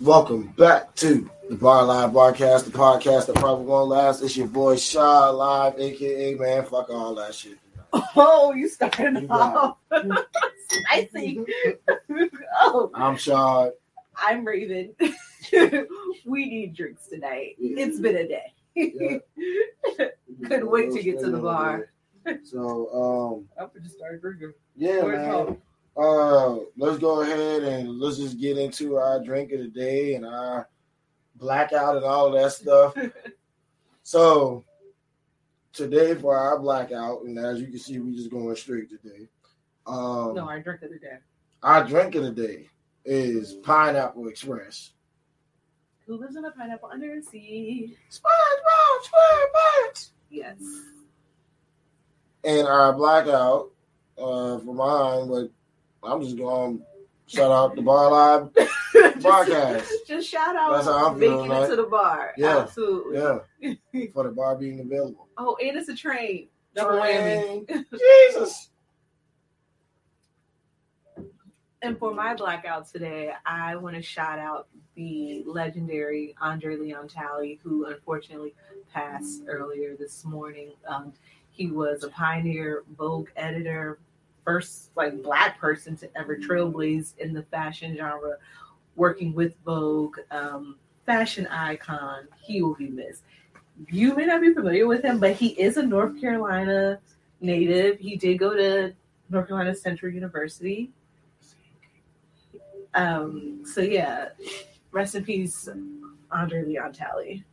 Welcome back to the Bar Live Barcast, the podcast that probably won't last. It's your boy Shaw Live, aka man, fuck all that shit. Oh, you started You off spicy. oh, I'm Shaw. I'm Raven. we need drinks tonight. Yeah. It's been a day. Yeah. Couldn't wait to get to the bar. So, um, I'm just start drinking. yeah, Where's man. home? Uh, let's go ahead and let's just get into our drink of the day and our blackout and all of that stuff. so, today for our blackout, and as you can see, we're just going straight today. Um, No, our drink of the day. Our drink of the day is Pineapple Express. Who lives in a pineapple under a sea? SpongeBob SquarePants. Yes. And our blackout uh, for mine, but I'm just going to shout out the Bar Live podcast. Just shout out That's how I'm making it to the bar. Yeah. Absolutely. Yeah, for the bar being available. Oh, and it's a train. Double whammy. Train. Jesus. And for my blackout today, I want to shout out the legendary Andre Leon Talley, who unfortunately passed earlier this morning. Um, he was a pioneer Vogue editor, first like black person to ever trailblaze in the fashion genre, working with Vogue, um, fashion icon. He will be missed. You may not be familiar with him, but he is a North Carolina native. He did go to North Carolina Central University. Um, so yeah, rest in peace, Andre Leon Talley.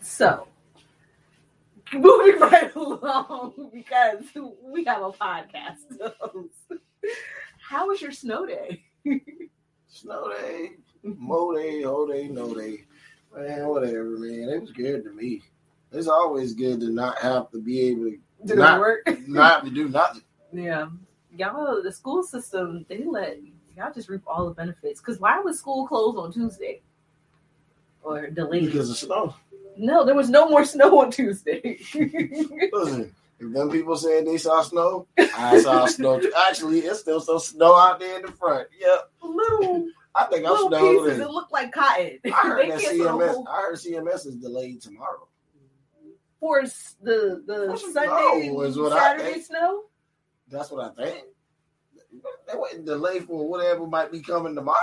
So moving right along because we have a podcast. How was your snow day? Snow day, mo day, ho day, no day. Man, whatever, man. It was good to me. It's always good to not have to be able to Did Not- work? not have to do nothing. Yeah. Y'all, the school system, they let y'all just reap all the benefits. Because why was school closed on Tuesday? Or delayed? Because of snow. No, there was no more snow on Tuesday. Listen, if them people said they saw snow, I saw snow. too. Actually, it's still some snow out there in the front. Yep. little I think I'm snowed in. It looked like cotton. I heard that CMS. whole I heard CMS is delayed tomorrow. force the the What's Sunday snow is what I Saturday snow. That's what I think. They wouldn't delay for whatever might be coming tomorrow.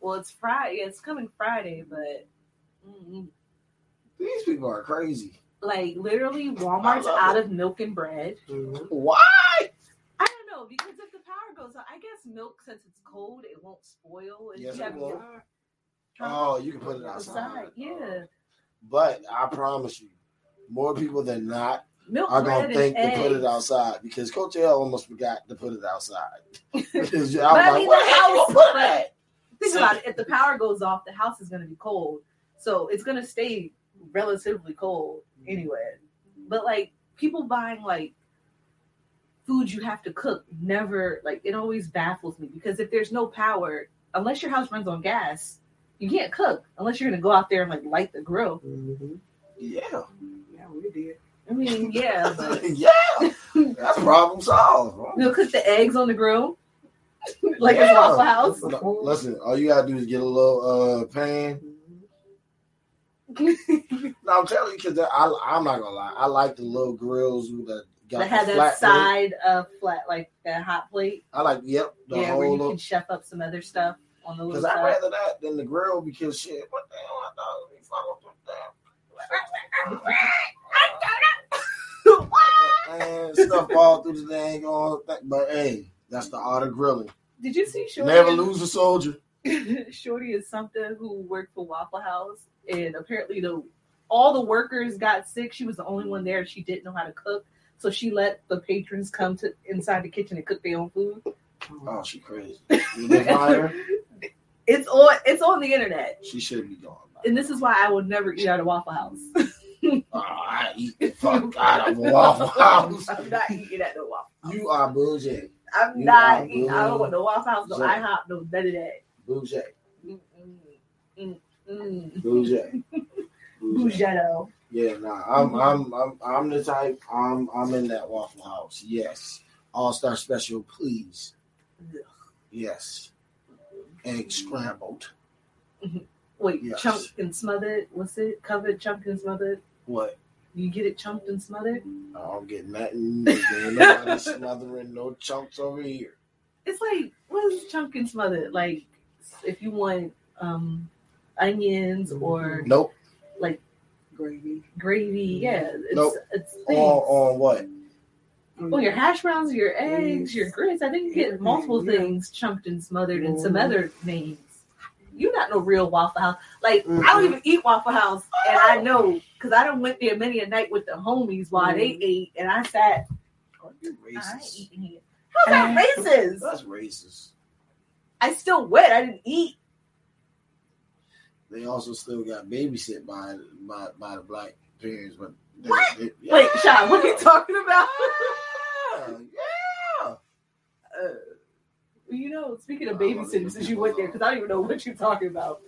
Well, it's Friday. It's coming Friday, but mm, These people are crazy. like literally, Walmart's out it. of milk and bread. Mm-hmm. Why? I don't know because if the power goes out, I guess milk since it's cold, it won't spoil. And Yes, you it will. Oh, you can put it outside. Yeah, But I promise you, more people than not milk are bread gonna think and to put it outside because Coach L almost forgot to put it outside. Because I was But I like, mean, where the the hell you house- gonna put but- that? Think about it. If the power goes off, the house is going to be cold, so it's going to stay relatively cold anyway. But like people buying like food you have to cook, never like it always baffles me because if there's no power, unless your house runs on gas, you can't cook unless you're going to go out there and like light the grill. Yeah, Yeah, we did. I mean, yeah, but yeah, that's problem solved. you'll cook the eggs on the grill like it's Yeah. Waffle House. Listen, all you gotta do is get a little uh pan. No, I'm telling you because I I'm not gonna lie. I like the little grills with the got that had the that flat plate. side uh flat like that hot plate. I like yep the yeah, where you little can chef up some other stuff on the little because I'd side. rather that than the grill because shit. What the hell? I thought we fucking with that. Man, stuff fall through the dang all That but hey, that's the art of grilling. Did you see Shorty? Never lose a soldier. Shorty is something who worked for Waffle House, and apparently the all the workers got sick. She was the only one there. She didn't know how to cook, so she let the patrons come to inside the kitchen and cook their own food. Oh, she crazy. It's on. It's on the internet, She should be gone. and this is why I will never eat at a Waffle House. Oh, I eat the fuck out of Waffle House. I'm not eating at the Waffle. House. You are bougie. I'm you not. Eating, I don't want no Waffle House, no. IHOP, no none of that. Bougie. Mm, mm, mm. Bougetto. Yeah, nah. I'm I'm I'm I'm the type. I'm I'm in that Waffle House. Yes. All Star Special, please. Ugh. Yes. egg scrambled. Wait, Yes. chunked and smothered. What's it? Covered, chunked and smothered. What? You get it chunked and smothered. I don't get nothing. Ain't nobody smothering no chunks over here. It's like what is chunked and smothered? Like if you want um onions or Nope. Like gravy. gravy, yeah, it's Nope. it's On things. on what? Well, your hash browns, your eggs, your grits. I think you get multiple Yeah. things chunked and smothered and some Mhm. other names. You're not no real Waffle House. Like I Mhm. don't even eat Waffle House, and I know because I don't went there many a night with the homies while they Mhm. ate, and I sat. Oh, you racist. eating here. How's that racist? That's racist. I still went. I didn't eat. They also still got babysit by by by the black parents, but they, What? they- Wait, Sean, what are you talking about? Yeah, yeah. Uh, you know, speaking of babysitting, since you went there, because I don't even know what you're talking about.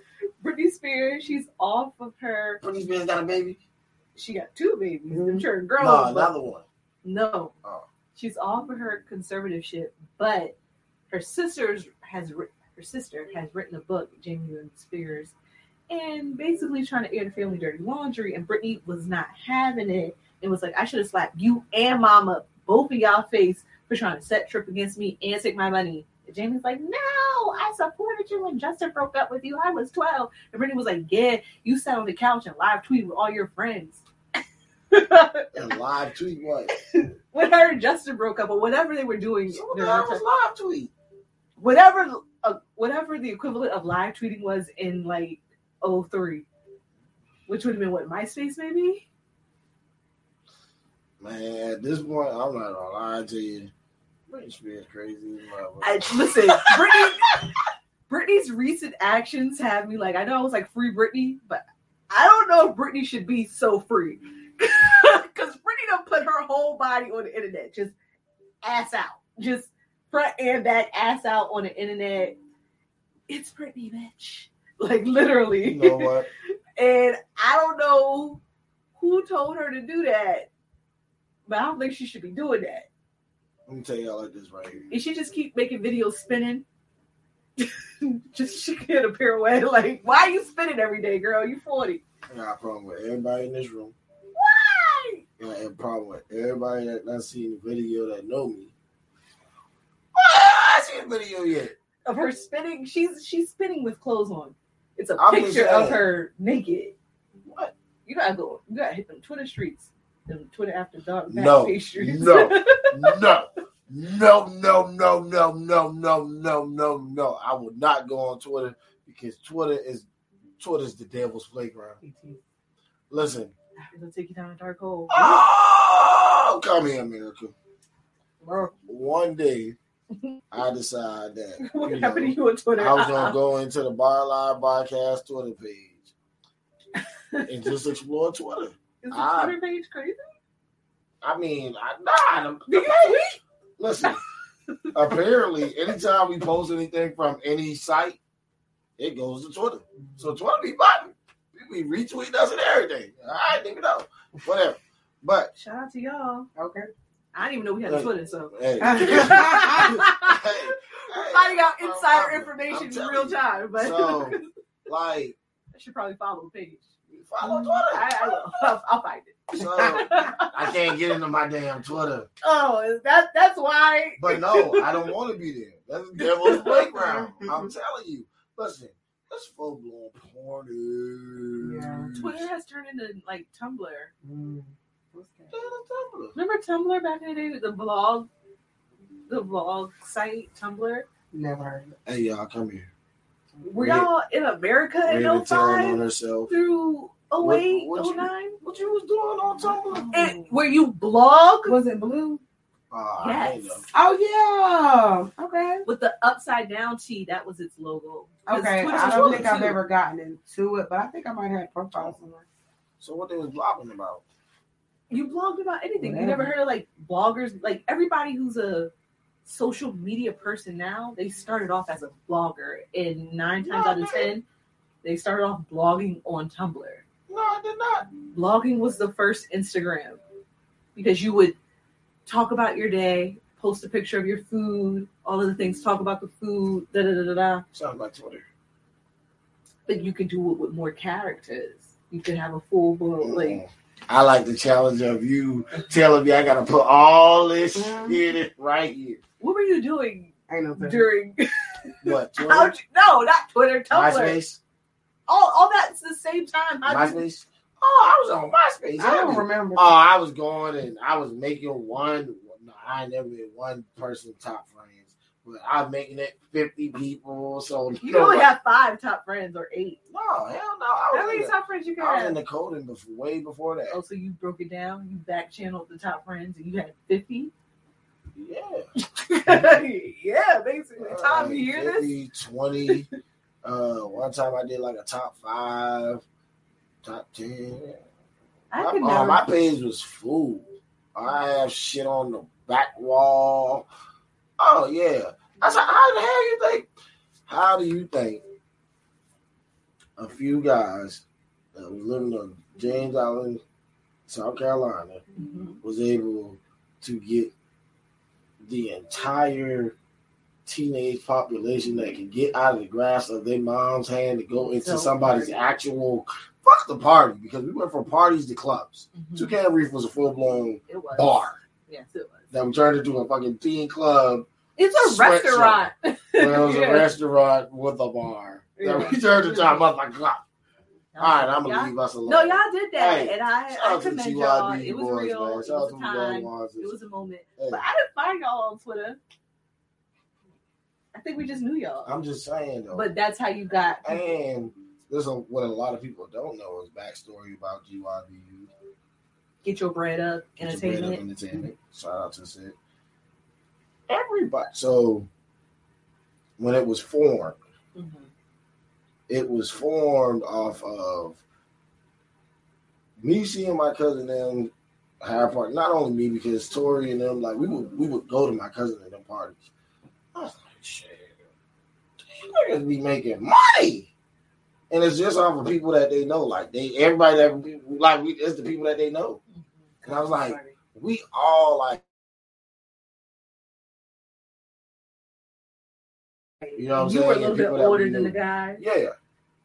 Britney Spears, she's off of her. Britney Spears got a baby. She got two babies. Mhm. I'm sure girls. no, another one. No, Oh. she's off of her conservative shit, but her sister's has her sister has written a book, Jamie Lynn Spears, and basically trying to air the family dirty laundry. And Britney was not having it. and was like I should have slapped you and Mama, both of y'all face for trying to set trip against me and take my money. And Jamie's like, no, I supported you when Justin broke up with you. I was 12. And Britney was like, yeah, you sat on the couch and live tweet with all your friends. And live tweet what? when her and Justin broke up or whatever they were doing, So what the during hell that was live tweet? whatever uh, whatever the equivalent of live tweeting was in like 03, which would have been what MySpace maybe. Man, at this point, I'm not gonna lie to you. Britney Spears crazy. I, listen, Britney, Britney's recent actions have me like I know I was like free Britney, but I don't know if Britney should be so free because Britney don't put her whole body on the internet, just ass out, just front and back ass out on the internet. It's Britney, bitch. Like literally. you know what? And I don't know who told her to do that, but I don't think she should be doing that. Let me tell y'all like this right here. And she just keep making videos spinning. just she can a pirouette. Like, why are you spinning every day, girl? You 40. I got a problem with everybody in this room. Why? And I have a problem with everybody that not seen the video that know me. I seen the video yet. Of her spinning, she's she's spinning with clothes on. It's a I'm picture of her naked. What? You gotta go. You gotta hit them Twitter streets. Them Twitter after dark No, streets. no. No. No, no, no, no, no, no, no, no, no. I will not go on Twitter because Twitter is Twitter's the devil's playground. Listen. It'll take you down a dark hole. Oh, come here, America. Bro, One day, I decide that what you happened know, to you on Twitter? I was Uh-uh. gonna go into the Bar Live Podcast Twitter page and just explore Twitter. Is the Ah. Twitter page crazy? I mean, I nah. I'm- Do you tweet? Listen, apparently, anytime we post anything from any site, it goes to Twitter. So Twitter be button. We retweet us and everything. I didn't even know. Whatever. But Shout out to y'all. Okay. I didn't even know we had a Hey. Twitter, so hey, we're hey, finding out I'm- insider I'm- information I'm in telling real you. time. But So, like, I should probably follow the page. follow Twitter. I, I will. I'll, I'll find it. So I can't get into my damn Twitter. oh, is that that's why. But no, I don't want to be there. That's the devil's playground. I'm telling you. Listen, that's full blown porn. Yeah. Twitter has turned into like Tumblr. Mm. What's that? Tumblr. Remember Tumblr back in the day? The blog, the blog site Tumblr. Never heard. Hey y'all, come here. Were Raven- y'all in America in Raven telling on 05 herself. through What- 08, what you- 09? What you was doing on Tumblr? And where you blog Was it blue? Ah, Yes. I ain't know. Oh yeah. Okay. with the upside down T, that was its logo. Okay. Twitter's I don't think I've too. ever gotten into it, but I think I might have profiles somewhere. So what they was blogging about? You blogged about anything. You never heard of like bloggers, like everybody who's a social media person now, they started off as a blogger. And nine times No, out of man. ten, they started off blogging on Tumblr. No, I did not. blogging was the first Instagram because you would talk about your day, post a picture of your food, all of the things, talk about the food, da da da da da. Sounds like Twitter. But you can do it with more characters. You could have a full blown like Mm. I like the challenge of you telling me I gotta put all this Mhm. shit right here. what were you doing Ain't no thing. during What? Twitter? how'd you, no, not Twitter, Tumblr. MySpace? All all that's the same time. How'd you- MySpace? Oh, I was on MySpace. I don't heavy. remember. Oh, I was going and I was making one. No, I never been one person top friends, but I'm making it fifty people. So You only have five top friends or eight. no, hell no. I How was, many top friends you can I was have? in the coding before, way before that. Oh, so you broke it down. You back channeled the top friends, and you had fifty. Yeah. yeah, basically. Tom, Uh, you hear this? 20. uh, one time I did like a top five, top ten. I My, could uh, never. my page was full. I have shit on the back wall. Oh yeah. I said, how the hell you think? How do you think a few guys that was living on James Island, South Carolina, Mhm. was able to get the entire teenage population that can get out of the grasp of their mom's hand to go into So somebody's party. actual fuck the party because we went from parties to clubs. Mhm. Toucan Reef was a full blown bar Yes, it was. That we turned into a fucking teen club It's a restaurant. it was Yeah. a restaurant with a bar. That Yeah. we turned into a motherfucking club. All right, I'm gonna Y'all- leave us alone. No, y'all did that, Hey, and I, I out to the commend y'all. It was boys, real. man. It was a time. It was a moment. Hey, But I didn't find y'all on Twitter. I think we just knew y'all. I'm just saying though. But that's how you got. And this is what a lot of people don't know is backstory about GYBU. Get your bread up, Get your bread up entertainment. entertainment. Shout out to Sid. Everybody. So when it was formed, Mhm. it was formed off of me seeing my cousin them have party. Not only me because Tori and them like we would we would go to my cousin and them parties. I was like, shit, these niggas be making money. And it's just off of people that they know. Like they everybody that like we it's the people that they know. And I was like, we all like You know what I'm you were a little bit older than the knew. guy. yeah,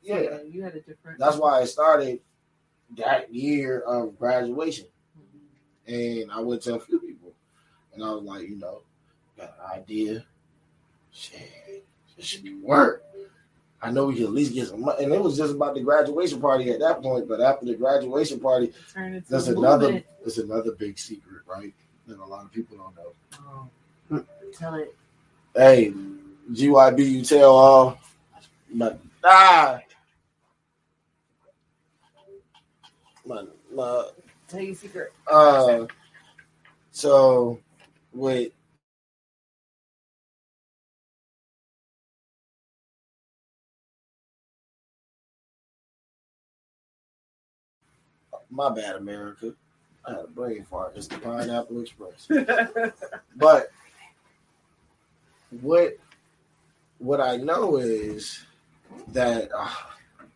yeah. So you had a different. That's why I started that year of graduation. Mhm. And I went to a few people. And I was like, you know, got an idea. Shit, this should be work. I know we can at least get some money. And it was just about the graduation party at that point. But after the graduation party, there's another there's another big secret, right? That a lot of people don't know. Oh. Tell it. Hey, GYB, you tell all. But ah, my, my, Tell your secret. uh, so with my bad, America. I had a brain fart. It's the Pineapple Express. But what what I know is that uh,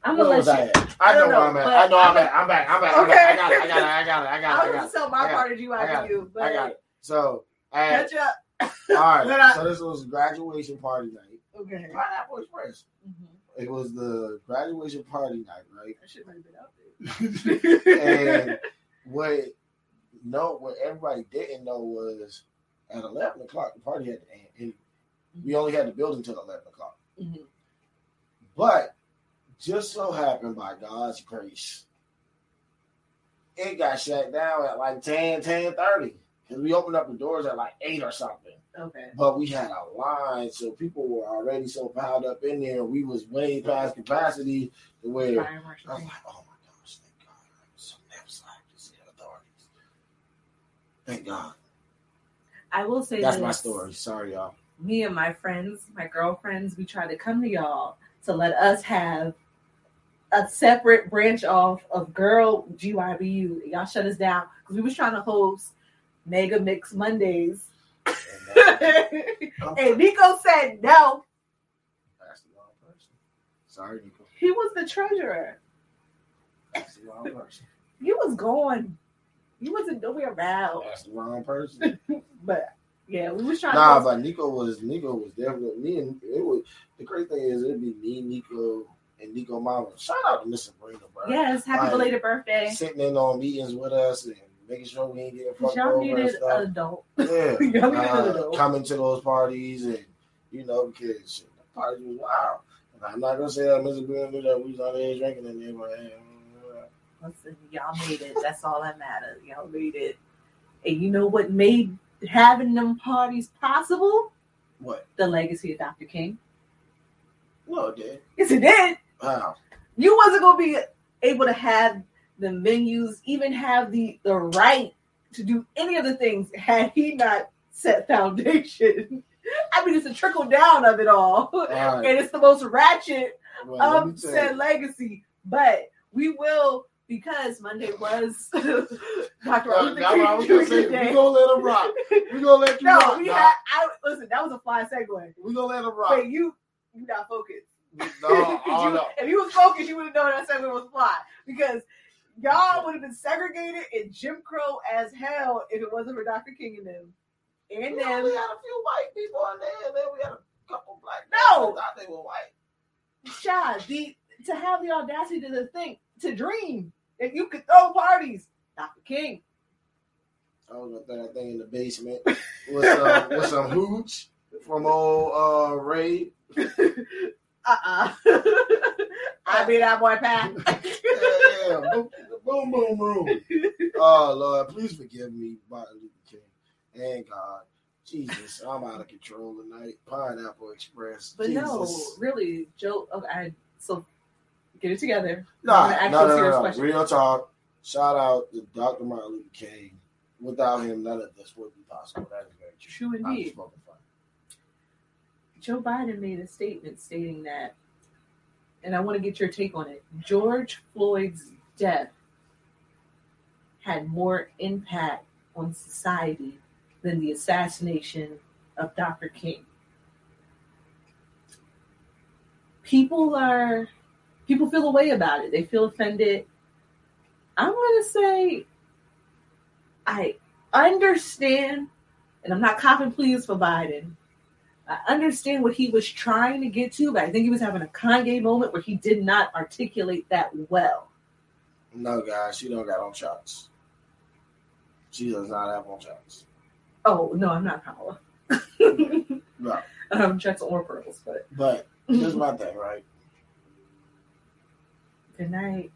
I'm where gonna let I you. at? I I know where I'm at. I know I'm I'm- at. I'm back. I'm back. I'm Okay. back. I got it. I got it. I got it. I I got it. I was got gonna it. tell my part of you. I got I you, but I got it. So, at, catch up. all right. I- So this was graduation party night. Okay. Pineapple Express. Mhm. It was the graduation party night, right? That shit might have been out there. And what no, what everybody didn't know was at eleven o'clock the party had to end. And we only had the building till eleven o'clock. Mhm. But just so happened by God's grace, it got shut down at like 10, 10 30. Because we opened up the doors at like 8 or something. Okay. But we had a line, so people were already so piled up in there. We was way past capacity to where I was like, oh my gosh, thank God. I'm so never slack to see the authorities. Thank God. I will say That's this. my story. Sorry, y'all. Me and my friends, my girlfriends, we tried to come to y'all to let us have a separate branch off of girl GYBU. Y'all shut us down because we was trying to host Mega Mix Mondays. And Nico said no. That's the wrong person. Sorry, Nico. He was the treasurer. That's the wrong person. He was gone. He wasn't nowhere around. That's the wrong person. But Yeah, we was trying Nah, to. but Nico was Nico was definitely me and it was the great thing is it'd be me, Nico, and Nico Mama. Shout out to Miss Sabrina, bro. yes, happy Like, belated birthday. Sitting in on meetings with us and making sure we ain't getting fucked Y'all over and needed stuff. an adult. Yeah, Y'all needed uh, adult. coming to those parties and you know because shit, the party was wild. And I'm not gonna say that Mr. Green knew that we was out there drinking and they were. Listen, y'all made it. That's all that matters. Y'all made it. And you know what made having them parties possible? What? The legacy of Dr. King. No, did. Yes, it did. Wow. You wasn't gonna be able to have the venues, even have the the right to do any of the things had he not set foundation. I mean, it's a trickle down of it all, All right. and it's the most ratchet Well, of said legacy. But we will because Monday was Dr. Martin now what I was gonna King say, Jr. we Day. gonna let him rock. We gonna let you No, rock. we Doc. had. I listen. That was a fly segue. We gonna let him rock. But you, you not focused. No, oh, you- no. If you was focused, you would have known that segment was fly because y'all would have been segregated and Jim Crow as hell if it wasn't for Dr. King and them. And We them. only had a few white people in there, and then we had a couple black. No. that thought they were white. Shy, the to have the audacity to think, to dream that you could throw parties. Dr. King. I was gonna throw that thing in the basement with some with some hooch from old uh Ray. Uh-uh. I be that boy Pat. Yeah, boom, boom, boom, room. Oh Lord, please forgive me, Martin Luther King and God. Jesus, I'm out of control tonight. Pineapple Express. But no, really, Joe. Okay, I, so get it together. No, I'm gonna ask no, no, no, no. Real talk. Shout out to Dr. Martin Luther King. Without him, none of this would be possible. That is very true. True indeed. just smoking fun. Joe Biden made a statement stating that, and I want to get your take on it. George Floyd's death had more impact on society than the assassination of Dr. King. People are, people feel a way about it. They feel offended. I'm going to say, I understand, and I'm not copping pleas for Biden. I understand what he was trying to get to, but I think he was having a Kanye moment where he did not articulate that well. No, guys, she don't got on shots. She does not have on shots. Oh no, I'm not Kamala. No. um, checks or pearls, but But here's my thing, right? Good night.